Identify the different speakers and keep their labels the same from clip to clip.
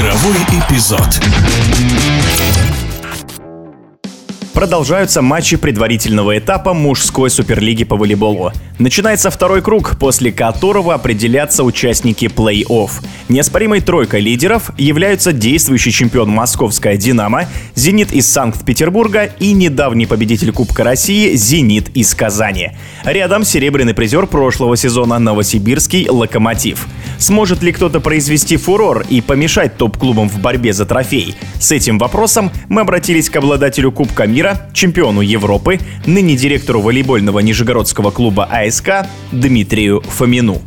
Speaker 1: Игровой эпизод. Продолжаются матчи предварительного этапа мужской суперлиги по волейболу. Начинается второй круг, после которого определятся участники плей-офф. Неоспоримой тройкой лидеров являются действующий чемпион Московская «Динамо», «Зенит» из Санкт-Петербурга и недавний победитель Кубка России «Зенит» из Казани. Рядом серебряный призер прошлого сезона Новосибирский «Локомотив». Сможет ли кто-то произвести фурор и помешать топ-клубам в борьбе за трофей? С этим вопросом мы обратились к обладателю Кубка мира, чемпиону Европы, ныне директору волейбольного нижегородского клуба АСК Дмитрию Фомину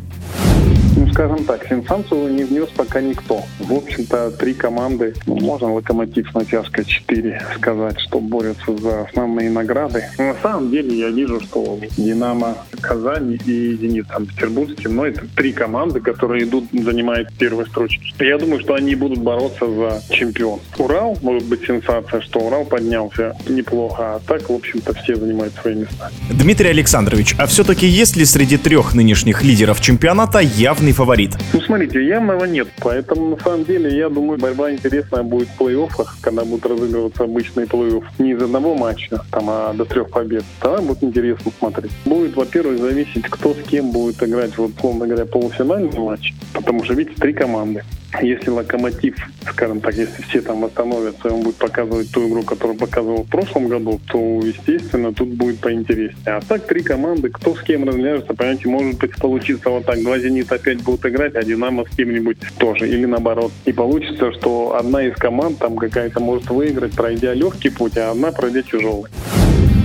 Speaker 2: скажем так, сенсацию не внес пока никто. В общем-то, три команды, ну, можно Локомотив с натяжкой 4 сказать, что борются за основные награды. Но на самом деле я вижу, что Динамо Казани и Зенит Санкт-Петербургский, но это три команды, которые идут, занимают первые строчки. Я думаю, что они будут бороться за чемпион. Урал, может быть сенсация, что Урал поднялся неплохо, а так, в общем-то, все занимают свои места.
Speaker 1: Дмитрий Александрович, а все-таки есть ли среди трех нынешних лидеров чемпионата явный фаворит фаворит?
Speaker 2: Ну, смотрите, явного нет. Поэтому, на самом деле, я думаю, борьба интересная будет в плей-оффах, когда будут разыгрываться обычные плей-офф. Не из одного матча, там, а до трех побед. Тогда будет интересно смотреть. Будет, во-первых, зависеть, кто с кем будет играть, вот, условно говоря, полуфинальный матч. Потому что, видите, три команды. Если локомотив, скажем так, если все там восстановятся, и он будет показывать ту игру, которую показывал в прошлом году, то, естественно, тут будет поинтереснее. А так три команды, кто с кем разляжется, понимаете, может быть получится вот так. Два «Зенита» опять будут играть, а «Динамо» с кем-нибудь тоже. Или наоборот. И получится, что одна из команд там какая-то может выиграть, пройдя легкий путь, а одна пройдя тяжелый.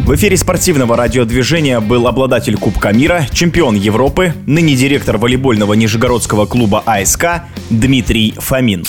Speaker 1: В эфире спортивного радиодвижения был обладатель Кубка мира, чемпион Европы, ныне директор волейбольного нижегородского клуба АСК Дмитрий Фомин.